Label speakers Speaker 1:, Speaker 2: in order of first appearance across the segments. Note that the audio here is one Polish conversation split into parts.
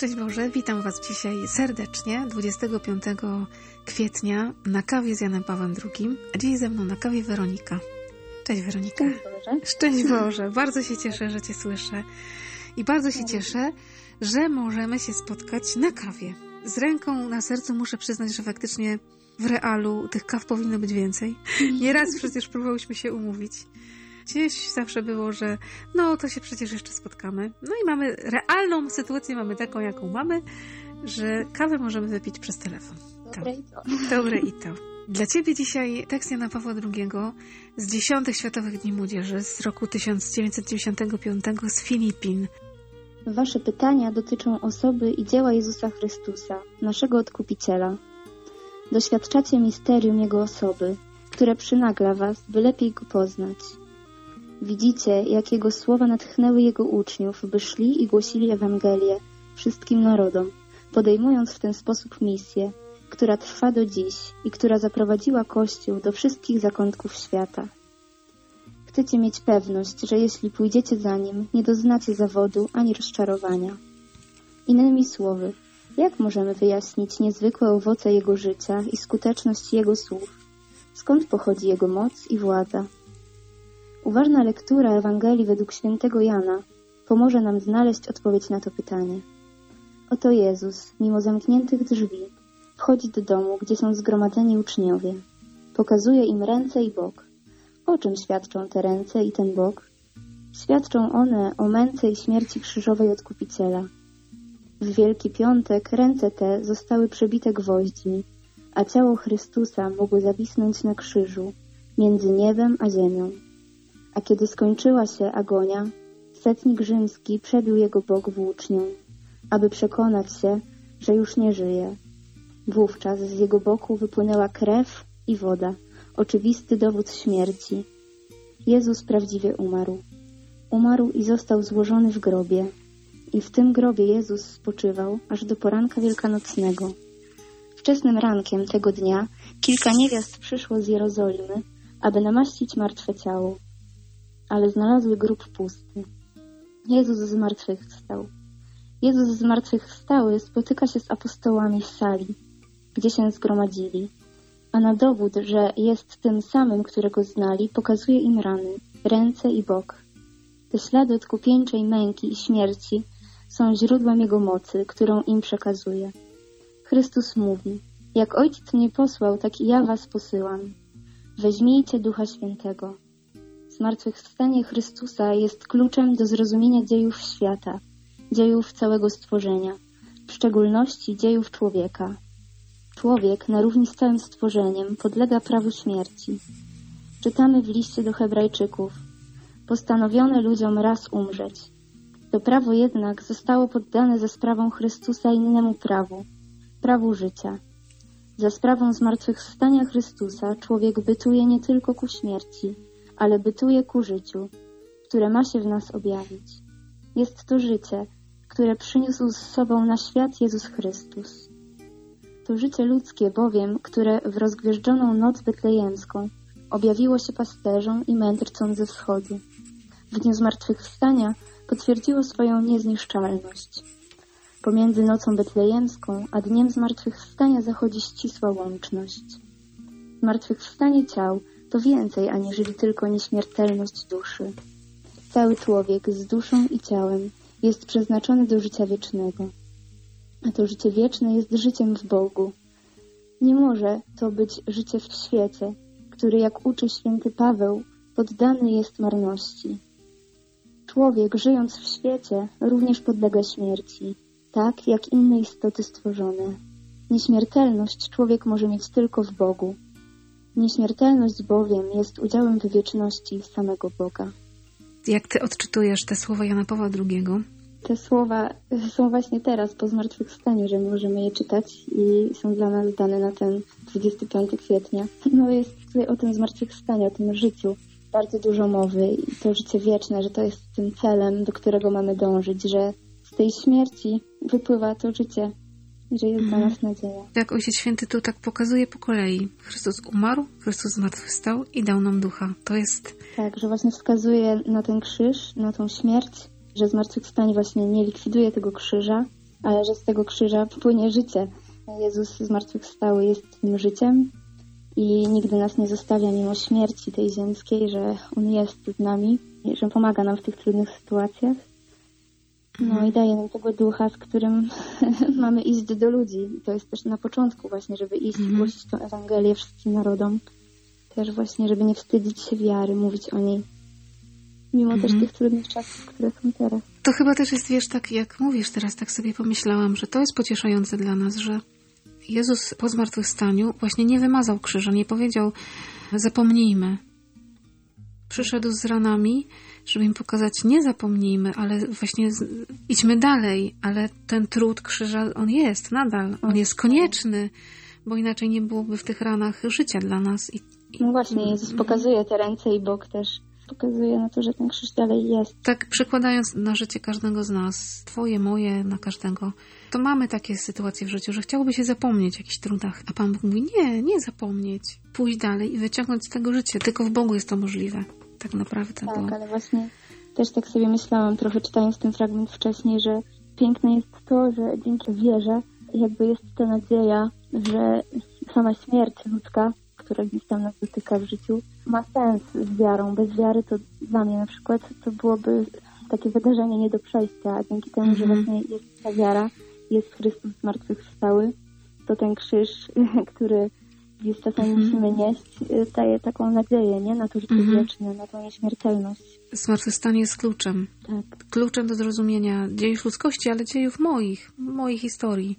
Speaker 1: Szczęść Boże, witam Was dzisiaj serdecznie, 25 kwietnia na kawie z Janem Pawłem II, a dziś ze mną na kawie Weronika. Cześć Weronika.
Speaker 2: Szczęść Boże.
Speaker 1: Szczęść Boże, bardzo się cieszę, że Cię słyszę i bardzo się cieszę, że możemy się spotkać na kawie. Z ręką na sercu muszę przyznać, że faktycznie w realu tych kaw powinno być więcej. Nieraz przecież próbowałyśmy się umówić. Gdzieś zawsze było, że no to się przecież jeszcze spotkamy. No i mamy realną sytuację, mamy taką, jaką mamy, że kawę możemy wypić przez telefon.
Speaker 2: Dobre i to.
Speaker 1: Dobre i to. Dla Ciebie dzisiaj tekst Jana Pawła II z dziesiątych Światowych Dni Młodzieży z roku 1995 z Filipin.
Speaker 2: Wasze pytania dotyczą osoby i dzieła Jezusa Chrystusa, naszego Odkupiciela. Doświadczacie misterium Jego osoby, które przynagla Was, by lepiej Go poznać. Widzicie, jak Jego słowa natchnęły Jego uczniów, by szli i głosili Ewangelię wszystkim narodom, podejmując w ten sposób misję, która trwa do dziś i która zaprowadziła Kościół do wszystkich zakątków świata. Chcecie mieć pewność, że jeśli pójdziecie za Nim, nie doznacie zawodu ani rozczarowania. Innymi słowy, jak możemy wyjaśnić niezwykłe owoce Jego życia i skuteczność Jego słów? Skąd pochodzi Jego moc i władza? Uważna lektura Ewangelii według świętego Jana pomoże nam znaleźć odpowiedź na to pytanie. Oto Jezus, mimo zamkniętych drzwi, wchodzi do domu, gdzie są zgromadzeni uczniowie. Pokazuje im ręce i bok. O czym świadczą te ręce i ten bok? Świadczą one o męce i śmierci krzyżowej Odkupiciela. W Wielki Piątek ręce te zostały przebite gwoźdźmi, a ciało Chrystusa mogło zawisnąć na krzyżu, między niebem a ziemią. A kiedy skończyła się agonia, setnik rzymski przebił jego bok włócznią, aby przekonać się, że już nie żyje. Wówczas z jego boku wypłynęła krew i woda, oczywisty dowód śmierci. Jezus prawdziwie umarł. Umarł i został złożony w grobie. I w tym grobie Jezus spoczywał aż do poranka wielkanocnego. Wczesnym rankiem tego dnia kilka niewiast przyszło z Jerozolimy, aby namaścić martwe ciało ale znalazły grób pusty. Jezus zmartwychwstał. Jezus zmartwychwstały spotyka się z apostołami w sali, gdzie się zgromadzili, a na dowód, że jest tym samym, którego znali, pokazuje im rany, ręce i bok. Te ślady odkupieńczej męki i śmierci są źródłem Jego mocy, którą im przekazuje. Chrystus mówi, jak Ojciec mnie posłał, tak i ja was posyłam. Weźmijcie Ducha Świętego. Zmartwychwstanie Chrystusa jest kluczem do zrozumienia dziejów świata, dziejów całego stworzenia, w szczególności dziejów człowieka. Człowiek, na równi z całym stworzeniem, podlega prawu śmierci. Czytamy w liście do Hebrajczyków: Postanowione ludziom raz umrzeć. To prawo jednak zostało poddane za sprawą Chrystusa innemu prawu prawu życia. Za sprawą zmartwychwstania Chrystusa człowiek bytuje nie tylko ku śmierci, ale bytuje ku życiu, które ma się w nas objawić. Jest to życie, które przyniósł z sobą na świat Jezus Chrystus. To życie ludzkie bowiem, które w rozgwieżdżoną noc betlejemską objawiło się pasterzom i mędrcom ze wschodu. W dniu zmartwychwstania potwierdziło swoją niezniszczalność. Pomiędzy nocą betlejemską a dniem zmartwychwstania zachodzi ścisła łączność. Zmartwychwstanie ciał to więcej aniżeli tylko nieśmiertelność duszy. Cały człowiek z duszą i ciałem jest przeznaczony do życia wiecznego. A to życie wieczne jest życiem w Bogu. Nie może to być życie w świecie, który, jak uczy święty Paweł, poddany jest marności. Człowiek, żyjąc w świecie, również podlega śmierci, tak jak inne istoty stworzone. Nieśmiertelność człowiek może mieć tylko w Bogu. Nieśmiertelność bowiem jest udziałem w wieczności samego Boga.
Speaker 1: Jak ty odczytujesz te słowa Jana Pawła II?
Speaker 2: Te słowa są właśnie teraz po zmartwychwstaniu, że możemy je czytać i są dla nas dane na ten 25 kwietnia. No jest tutaj o tym zmartwychwstaniu, o tym życiu bardzo dużo mowy i to życie wieczne, że to jest tym celem, do którego mamy dążyć, że z tej śmierci wypływa to życie że jest dla nas nadzieja.
Speaker 1: Jak Ojciec Święty tu tak pokazuje po kolei. Chrystus umarł, Chrystus zmartwychwstał i dał nam ducha. To jest...
Speaker 2: Tak, że właśnie wskazuje na ten krzyż, na tą śmierć, że zmartwychwstanie właśnie nie likwiduje tego krzyża, ale że z tego krzyża płynie życie. Jezus zmartwychwstały jest tym życiem i nigdy nas nie zostawia mimo śmierci tej ziemskiej, że On jest z nami, że pomaga nam w tych trudnych sytuacjach. No i daje nam tego ducha, z którym mamy iść do ludzi. I to jest też na początku właśnie, żeby iść
Speaker 1: Mhm.
Speaker 2: głosić tę Ewangelię wszystkim narodom. Też właśnie, żeby nie wstydzić się wiary, mówić o niej. Mimo też
Speaker 1: Mhm.
Speaker 2: tych trudnych czasów, które są teraz.
Speaker 1: To chyba też jest, wiesz, tak jak mówisz teraz, tak sobie pomyślałam, że to jest pocieszające dla nas, że Jezus po zmartwychwstaniu właśnie nie wymazał krzyża, nie powiedział zapomnijmy. Przyszedł z ranami, żeby im pokazać nie zapomnijmy, ale właśnie z, idźmy dalej, ale ten trud krzyża, on jest nadal, on jest konieczny, bo inaczej nie byłoby w tych ranach życia dla nas. I, i
Speaker 2: No właśnie, Jezus pokazuje te ręce i bok też. Pokazuje na to, że ten krzyż dalej jest.
Speaker 1: tak przekładając na życie każdego z nas, twoje, moje, na każdego, to mamy takie sytuacje w życiu, że chciałoby się zapomnieć o jakichś trudach, a Pan Bóg mówi, nie, nie zapomnieć, pójść dalej i wyciągnąć z tego życie. Tylko w Bogu jest to możliwe, tak naprawdę.
Speaker 2: Tak,
Speaker 1: bo...
Speaker 2: ale właśnie też tak sobie myślałam, trochę czytając ten fragment wcześniej, że piękne jest to, że dzięki wierze jakby jest ta nadzieja, że sama śmierć ludzka, która gdzieś tam nas dotyka w życiu, ma sens z wiarą. Bez wiary to dla mnie na przykład to byłoby takie wydarzenie nie do przejścia, a dzięki temu, że
Speaker 1: Mhm.
Speaker 2: właśnie jest ta wiara, jest Chrystus zmartwychwstały, to ten krzyż, który gdzieś czasami
Speaker 1: Mhm.
Speaker 2: musimy nieść, y, daje taką nadzieję, nie? Na to życie
Speaker 1: Mhm.
Speaker 2: wieczne, na tą nieśmiertelność.
Speaker 1: Zmartwychwstanie jest kluczem.
Speaker 2: Tak.
Speaker 1: Kluczem do zrozumienia dziejów ludzkości, ale dziejów moich, mojej historii.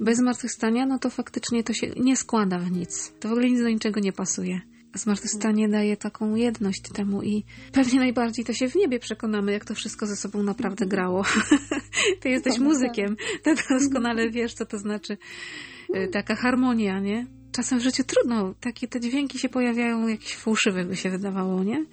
Speaker 1: Bez zmartwychwstania, no to faktycznie to się nie składa w nic. To w ogóle nic do niczego nie pasuje. Zmartwychwstanie daje taką jedność temu i pewnie najbardziej to się w niebie przekonamy, jak to wszystko ze sobą naprawdę grało. Ty jesteś
Speaker 2: Tak,
Speaker 1: muzykiem, to doskonale wiesz, co to znaczy y, taka harmonia, nie? Czasem w życiu trudno, takie te dźwięki się pojawiają jakieś fałszywe, by się wydawało, nie?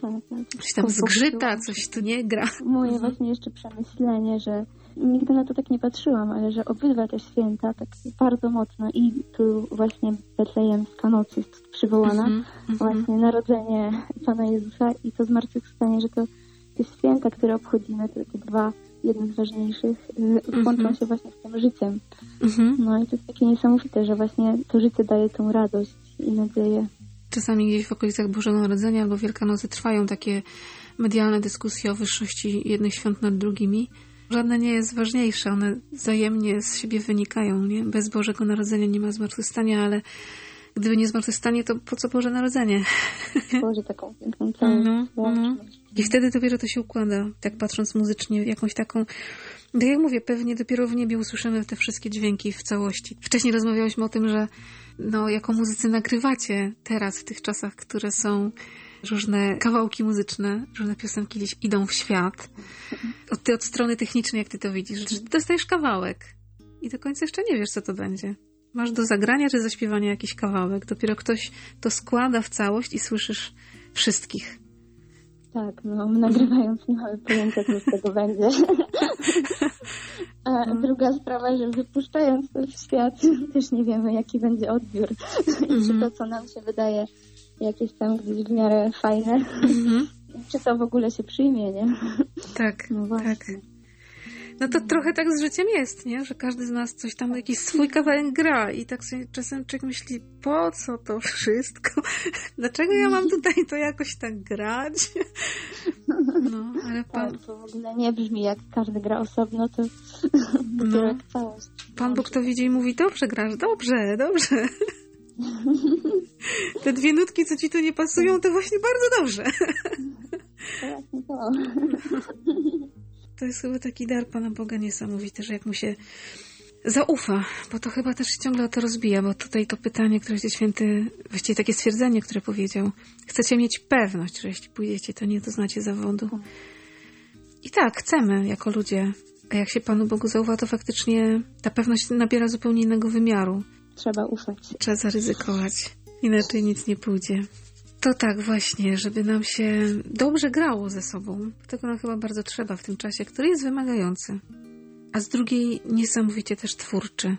Speaker 2: tak, tak.
Speaker 1: Coś tam zgrzyta, coś tu nie gra.
Speaker 2: Moje właśnie jeszcze przemyślenie, że nigdy na to tak nie patrzyłam, ale że obydwa te święta tak bardzo mocno i tu właśnie Betlejemska noc jest przywołana,
Speaker 1: mhm.
Speaker 2: właśnie narodzenie Pana Jezusa i to zmartwychwstanie, że to te święta, które obchodzimy, to takie dwa, jedne z ważniejszych, y, łączą
Speaker 1: Mhm.
Speaker 2: się właśnie z tym życiem.
Speaker 1: Mhm.
Speaker 2: No i to jest takie niesamowite, że właśnie to życie daje tą radość i nadzieję.
Speaker 1: Czasami gdzieś w okolicach Bożego Narodzenia albo Wielkanocy trwają takie medialne dyskusje o wyższości jednych świąt nad drugimi. Żadne nie jest ważniejsze, one wzajemnie z siebie wynikają, nie? Bez Bożego Narodzenia nie ma zmartwychwstania, ale gdyby nie zmartwychwstanie, to po co Boże Narodzenie?
Speaker 2: Tworzy taką piękną całość.
Speaker 1: Mhm,
Speaker 2: łączność.
Speaker 1: I wtedy dopiero to się układa, tak patrząc muzycznie, jakąś taką. Tak jak mówię, pewnie dopiero w niebie usłyszymy te wszystkie dźwięki w całości. Wcześniej rozmawiałyśmy o tym, że no, jako muzycy nagrywacie teraz, w tych czasach, które są różne kawałki muzyczne, różne piosenki gdzieś idą w świat. Od, ty od strony technicznej, jak ty to widzisz, że dostajesz kawałek i do końca jeszcze nie wiesz, co to będzie. Masz do zagrania czy zaśpiewania jakiś kawałek. Dopiero ktoś to składa w całość i słyszysz wszystkich.
Speaker 2: Tak, no nagrywając nie mamy pojęcia, co z tego będzie. A druga sprawa, że wypuszczając to w świat, też nie wiemy, jaki będzie odbiór. I czy to, co nam się wydaje jakieś tam gdzieś w miarę fajne,
Speaker 1: Mhm.
Speaker 2: czy to w ogóle się przyjmie, nie?
Speaker 1: Tak,
Speaker 2: No właśnie.
Speaker 1: tak. No to trochę tak z życiem jest, nie? Że każdy z nas coś tam, jakiś swój kawałek gra i tak sobie czasem człowiek myśli, po co to wszystko? Dlaczego ja mam tutaj to jakoś tak grać? No, ale Pan,
Speaker 2: Tak, to w ogóle nie brzmi jak każdy gra osobno, to
Speaker 1: No. Pan Bóg to widzi i mówi, dobrze grasz, dobrze, dobrze. Te dwie nutki, co ci tu nie pasują, to właśnie bardzo dobrze.
Speaker 2: To właśnie to.
Speaker 1: To jest chyba taki dar Pana Boga niesamowity, że jak mu się zaufa, bo to chyba też się ciągle o to rozbija, bo tutaj to pytanie, które Ojciec Święty, właściwie takie stwierdzenie, które powiedział, chcecie mieć pewność, że jeśli pójdziecie, to nie doznacie zawodu. I tak, chcemy jako ludzie, a jak się Panu Bogu zaufa, to faktycznie ta pewność nabiera zupełnie innego wymiaru.
Speaker 2: Trzeba ufać.
Speaker 1: Trzeba zaryzykować, inaczej nic nie pójdzie. To tak właśnie, żeby nam się dobrze grało ze sobą. Tego nam chyba bardzo trzeba w tym czasie, który jest wymagający. A z drugiej niesamowicie też twórczy.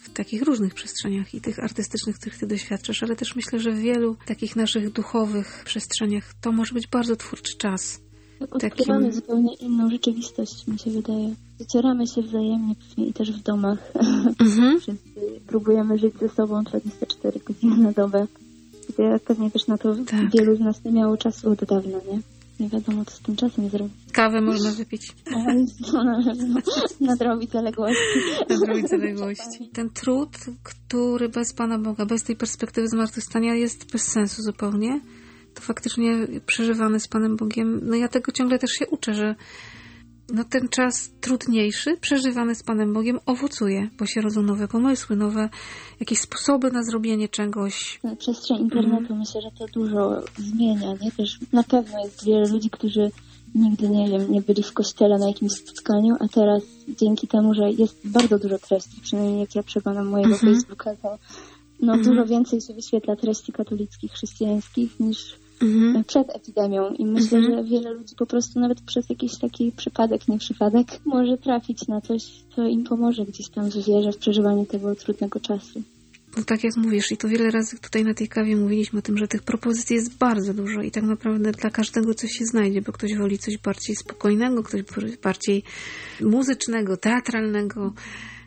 Speaker 1: W takich różnych przestrzeniach i tych artystycznych, których ty doświadczasz, ale też myślę, że w wielu takich naszych duchowych przestrzeniach to może być bardzo twórczy czas.
Speaker 2: Odkrywamy
Speaker 1: Takim-
Speaker 2: zupełnie inną rzeczywistość, mi się wydaje. Docieramy się wzajemnie i też w domach.
Speaker 1: Mhm.
Speaker 2: Wszyscy próbujemy żyć ze sobą 24 godziny na dobę. Gdzie pewnie też na to
Speaker 1: Tak.
Speaker 2: wielu z nas nie miało czasu od dawna, nie? Nie wiadomo, co z tym czasem zrobić.
Speaker 1: Kawę można wypić.
Speaker 2: To na pewno nadrobić zaległości.
Speaker 1: Nadrobić zaległości. Ten trud, który bez Pana Boga, bez tej perspektywy zmartwychwstania jest bez sensu zupełnie, to faktycznie przeżywany z Panem Bogiem, no ja tego ciągle też się uczę, że no ten czas trudniejszy, przeżywany z Panem Bogiem, owocuje, bo się rodzą nowe pomysły, nowe jakieś sposoby na zrobienie czegoś.
Speaker 2: Na przestrzeń internetu myślę, że to dużo zmienia, nie? Też na pewno jest wiele ludzi, którzy nigdy, nie wiem, nie byli w kościele na jakimś spotkaniu, a teraz dzięki temu, że jest bardzo dużo treści, przynajmniej jak ja przeglądam mojego
Speaker 1: Mhm.
Speaker 2: Facebooka, to no,
Speaker 1: Mhm.
Speaker 2: dużo więcej się wyświetla treści katolickich, chrześcijańskich niż
Speaker 1: Mhm.
Speaker 2: przed epidemią i myślę,
Speaker 1: Mhm.
Speaker 2: że wiele ludzi po prostu nawet przez jakiś taki przypadek, nie przypadek, może trafić na coś, co im pomoże gdzieś tam w wierze, w przeżywaniu tego trudnego czasu.
Speaker 1: No tak jak mówisz, i to wiele razy tutaj na tej kawie mówiliśmy o tym, że tych propozycji jest bardzo dużo i tak naprawdę dla każdego coś się znajdzie, bo ktoś woli coś bardziej spokojnego, ktoś bardziej muzycznego, teatralnego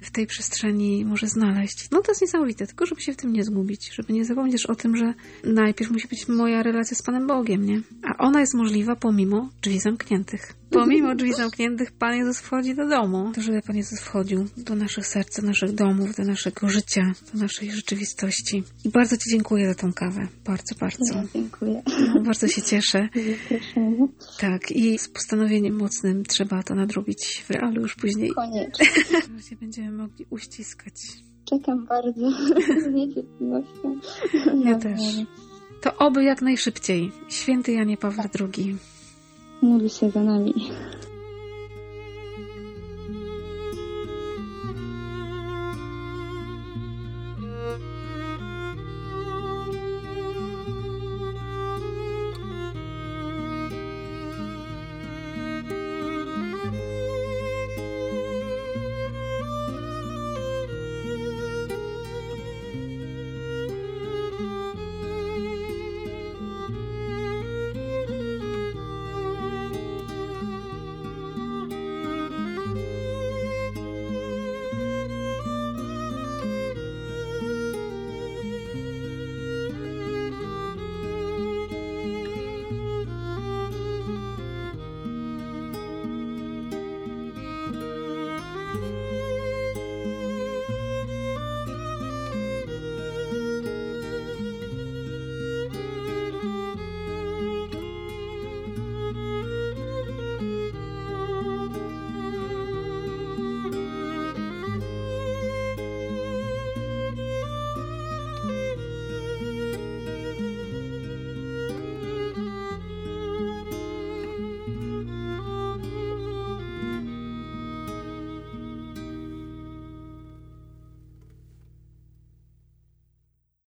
Speaker 1: w tej przestrzeni może znaleźć. No to jest niesamowite, tylko żeby się w tym nie zgubić, żeby nie zapomnieć o tym, że najpierw musi być moja relacja z Panem Bogiem, nie? A ona jest możliwa pomimo drzwi zamkniętych. Pomimo drzwi zamkniętych Pan Jezus wchodzi do domu. To żeby Pan Jezus wchodził do naszych serc, do naszych domów, do naszego życia, do naszej rzeczywistości. I bardzo Ci dziękuję za tą kawę. Bardzo, bardzo.
Speaker 2: Ja dziękuję
Speaker 1: Bardzo się cieszę. Tak, i z postanowieniem mocnym trzeba to nadrobić w realu już później.
Speaker 2: Koniecznie.
Speaker 1: Gdzie będziemy mogli uściskać.
Speaker 2: Czekam bardzo z niecierpliwością.
Speaker 1: Ja
Speaker 2: No,
Speaker 1: też. To oby jak najszybciej. Święty Janie Paweł II.
Speaker 2: Módl się za nami.